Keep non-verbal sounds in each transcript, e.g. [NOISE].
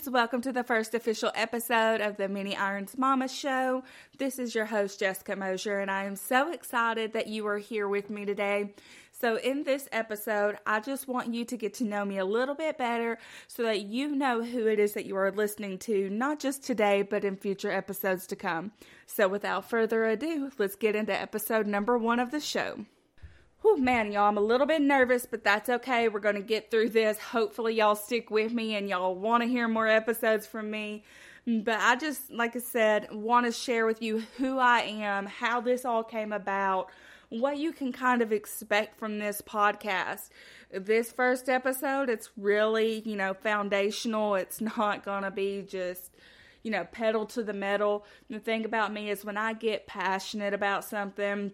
friends. Welcome to the first official episode of the Many Irons Mama Show. This is your host, Jessica Moser, and I am so excited that you are here with me today. So, in this episode, I just want you to get to know me a little bit better so that you know who it is that you are listening to, not just today, but in future episodes to come. So, without further ado, let's get into episode number one of the show. Whew, man, y'all, I'm a little bit nervous, but that's okay. We're going to get through this. Hopefully, y'all stick with me and y'all want to hear more episodes from me. But I just, like I said, want to share with you who I am, how this all came about, what you can kind of expect from this podcast. This first episode, it's really, you know, foundational. It's [LAUGHS] not going to be just, you know, pedal to the metal. The thing about me is when I get passionate about something,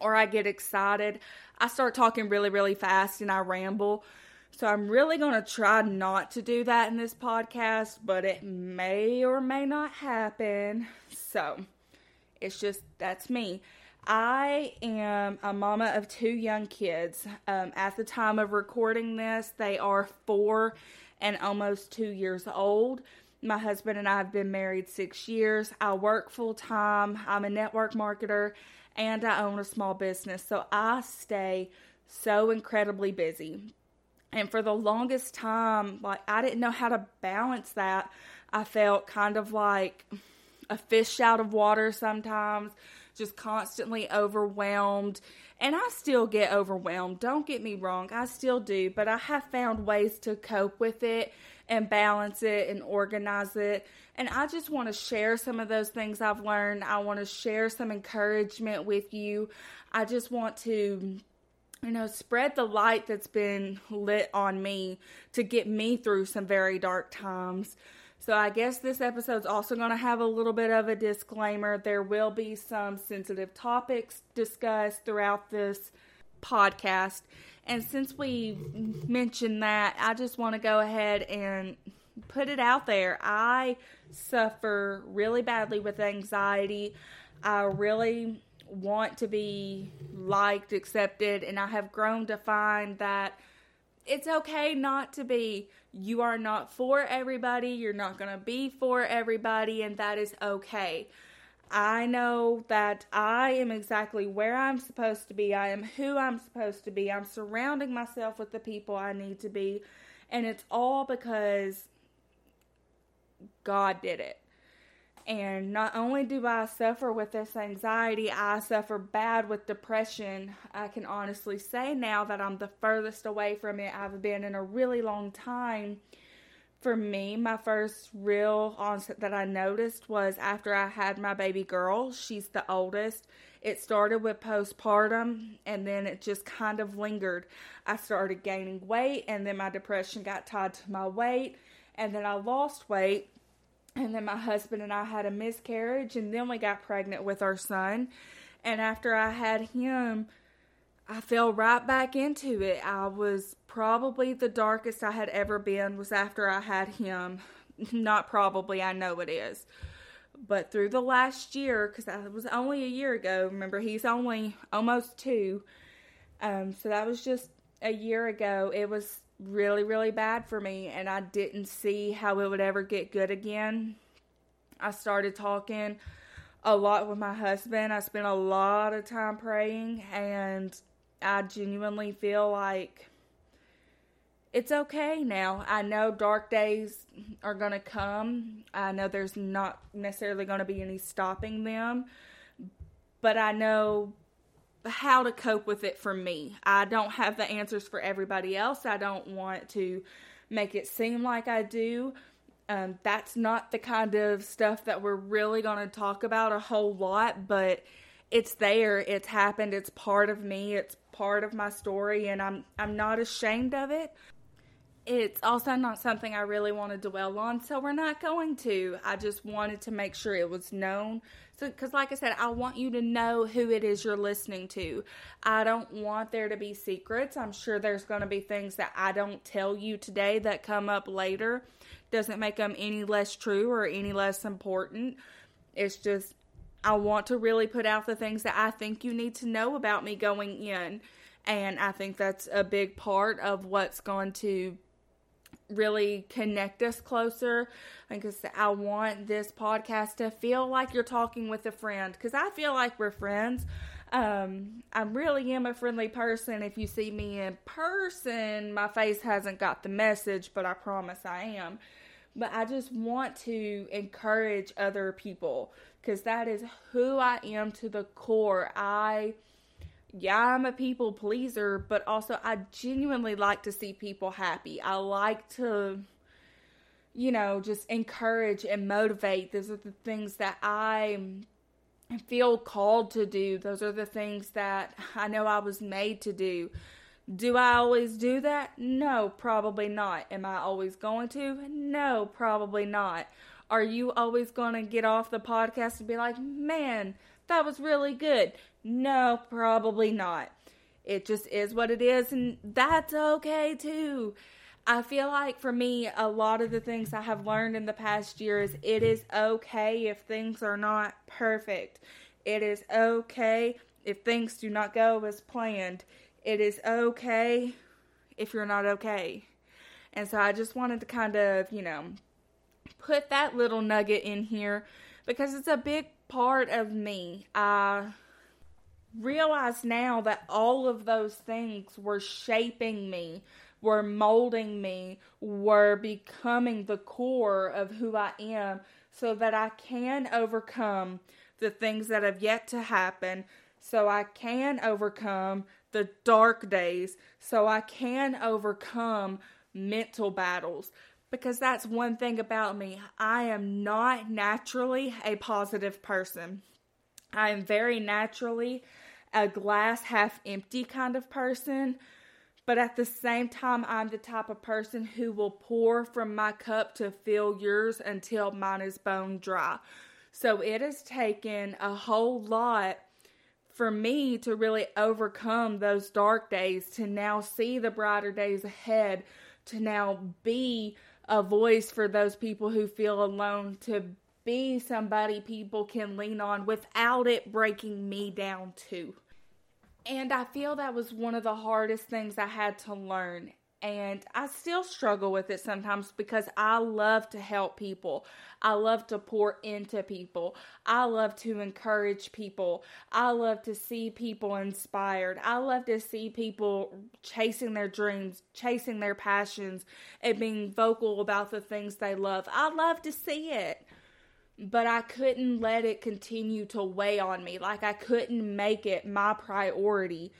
or I get excited, I start talking really, really fast and I ramble. So I'm really going to try not to do that in this podcast, but it may or may not happen. So it's just that's me. I am a mama of two young kids. Um, at the time of recording this, they are four and almost two years old. My husband and I have been married six years. I work full time. I'm a network marketer and I own a small business. So I stay so incredibly busy. And for the longest time, like I didn't know how to balance that. I felt kind of like a fish out of water sometimes, just constantly overwhelmed. And I still get overwhelmed. Don't get me wrong, I still do, but I have found ways to cope with it and balance it and organize it. And I just want to share some of those things I've learned. I want to share some encouragement with you. I just want to you know, spread the light that's been lit on me to get me through some very dark times. So I guess this episode's also going to have a little bit of a disclaimer. There will be some sensitive topics discussed throughout this podcast. And since we mentioned that, I just want to go ahead and put it out there. I suffer really badly with anxiety. I really want to be liked, accepted, and I have grown to find that it's okay not to be. You are not for everybody, you're not going to be for everybody, and that is okay. I know that I am exactly where I'm supposed to be. I am who I'm supposed to be. I'm surrounding myself with the people I need to be. And it's all because God did it. And not only do I suffer with this anxiety, I suffer bad with depression. I can honestly say now that I'm the furthest away from it I've been in a really long time. For me, my first real onset that I noticed was after I had my baby girl. She's the oldest. It started with postpartum and then it just kind of lingered. I started gaining weight and then my depression got tied to my weight and then I lost weight and then my husband and I had a miscarriage, and then we got pregnant with our son. And after I had him, I fell right back into it. I was probably the darkest I had ever been was after I had him. [LAUGHS] Not probably, I know it is. But through the last year, because that was only a year ago, remember, he's only almost two. Um, so that was just a year ago. It was really, really bad for me, and I didn't see how it would ever get good again. I started talking a lot with my husband. I spent a lot of time praying, and I genuinely feel like it's okay now. I know dark days are going to come. I know there's not necessarily going to be any stopping them, but I know how to cope with it for me. I don't have the answers for everybody else. I don't want to make it seem like I do. Um, that's not the kind of stuff that we're really going to talk about a whole lot, but it's there. It's happened. It's part of me. It's part of my story, and I'm I'm not ashamed of it. It's also not something I really want to dwell on, so we're not going to. I just wanted to make sure it was known. So, because like I said, I want you to know who it is you're listening to. I don't want there to be secrets. I'm sure there's going to be things that I don't tell you today that come up later. Doesn't make them any less true or any less important. It's just, I want to really put out the things that I think you need to know about me going in. And I think that's a big part of what's going to really connect us closer. Because I want this podcast to feel like you're talking with a friend. Because I feel like we're friends. Um, I really am a friendly person. If you see me in person, my face hasn't got the message, but I promise I am. But I just want to encourage other people because that is who I am to the core. I yeah, I'm a people pleaser, but also I genuinely like to see people happy. I like to, you know, just encourage and motivate. Those are the things that I feel called to do. Those are the things that I know I was made to do. Do I always do that? No, probably not. Am I always going to? No, probably not. Are you always going to get off the podcast and be like, man, that was really good? No, probably not. It just is what it is, and that's okay too. I feel like for me, a lot of the things I have learned in the past year is it is okay if things are not perfect. It is okay if things do not go as planned. It is okay if you're not okay. And so I just wanted to kind of, you know, put that little nugget in here because it's a big part of me. I realize now that all of those things were shaping me, were molding me, were becoming the core of who I am so that I can overcome the things that have yet to happen, so I can overcome the dark days, so I can overcome mental battles. Because that's one thing about me. I am not naturally a positive person. I am very naturally a glass half empty kind of person. But at the same time, I'm the type of person who will pour from my cup to fill yours until mine is bone dry. So it has taken a whole lot for me to really overcome those dark days, to now see the brighter days ahead, to now be a voice for those people who feel alone, to be somebody people can lean on without it breaking me down too. And I feel that was one of the hardest things I had to learn. And I still struggle with it sometimes because I love to help people. I love to pour into people. I love to encourage people. I love to see people inspired. I love to see people chasing their dreams, chasing their passions, and being vocal about the things they love. I love to see it but I couldn't let it continue to weigh on me. Like I couldn't make it my priority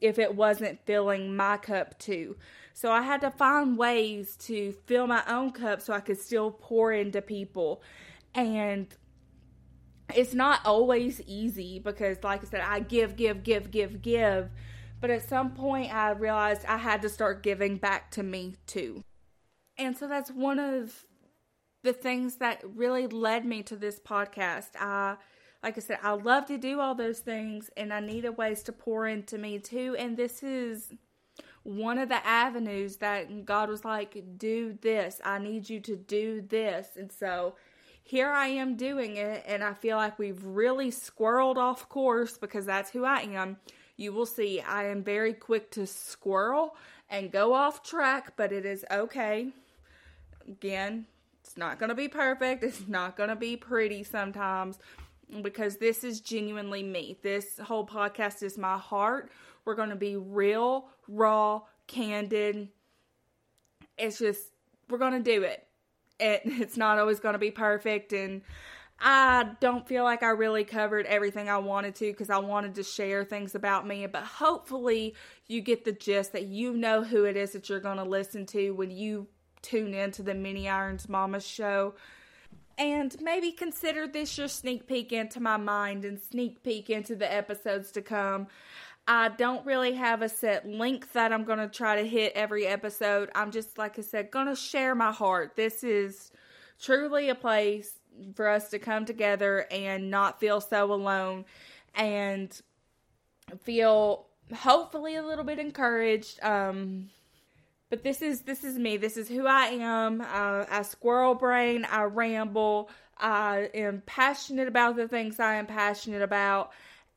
if it wasn't filling my cup too. So I had to find ways to fill my own cup so I could still pour into people. And it's not always easy because, like I said, I give, give, give, give, give. But at some point, I realized I had to start giving back to me too. And so that's one of the things that really led me to this podcast. I like I said, I love to do all those things and I needed ways to pour into me too. And this is one of the avenues that God was like, do this. I need you to do this. And so here I am doing it. And I feel like we've really squirreled off course because that's who I am. You will see I am very quick to squirrel and go off track, but it is okay. Again, it's not going to be perfect. It's not going to be pretty sometimes because this is genuinely me. This whole podcast is my heart. We're going to be real, raw, candid. It's just, we're going to do it. it. [LAUGHS] It's not always going to be perfect. And I don't feel like I really covered everything I wanted to because I wanted to share things about me. But hopefully, you get the gist that you know who it is that you're going to listen to when you tune into the Many Irons Mama show. And maybe consider this your sneak peek into my mind and sneak peek into the episodes to come. I don't really have a set length that I'm going to try to hit every episode. I'm just, like I said, going to share my heart. This is truly a place for us to come together and not feel so alone and feel hopefully a little bit encouraged. Um, but this is this is me. This is who I am. Uh, I squirrel brain. I ramble. I am passionate about the things I am passionate about,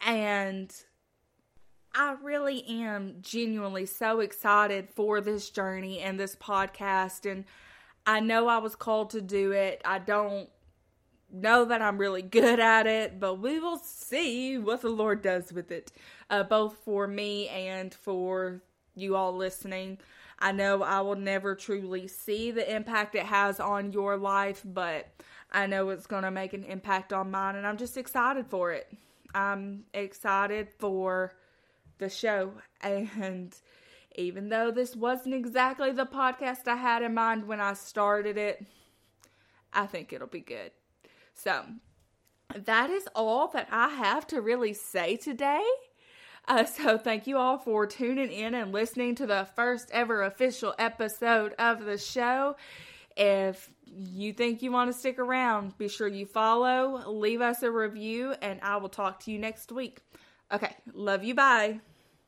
and I really am genuinely so excited for this journey and this podcast. And I know I was called to do it. I don't know that I'm really good at it, but we will see what the Lord does with it, uh, both for me and for you all listening. I know I will never truly see the impact it has on your life, but I know it's going to make an impact on mine, and I'm just excited for it. I'm excited for the show. And even though this wasn't exactly the podcast I had in mind when I started it, I think it'll be good. So, that is all that I have to really say today. Uh, so, thank you all for tuning in and listening to the first ever official episode of the show. If you think you want to stick around, be sure you follow, leave us a review, and I will talk to you next week. Okay, love you. Bye.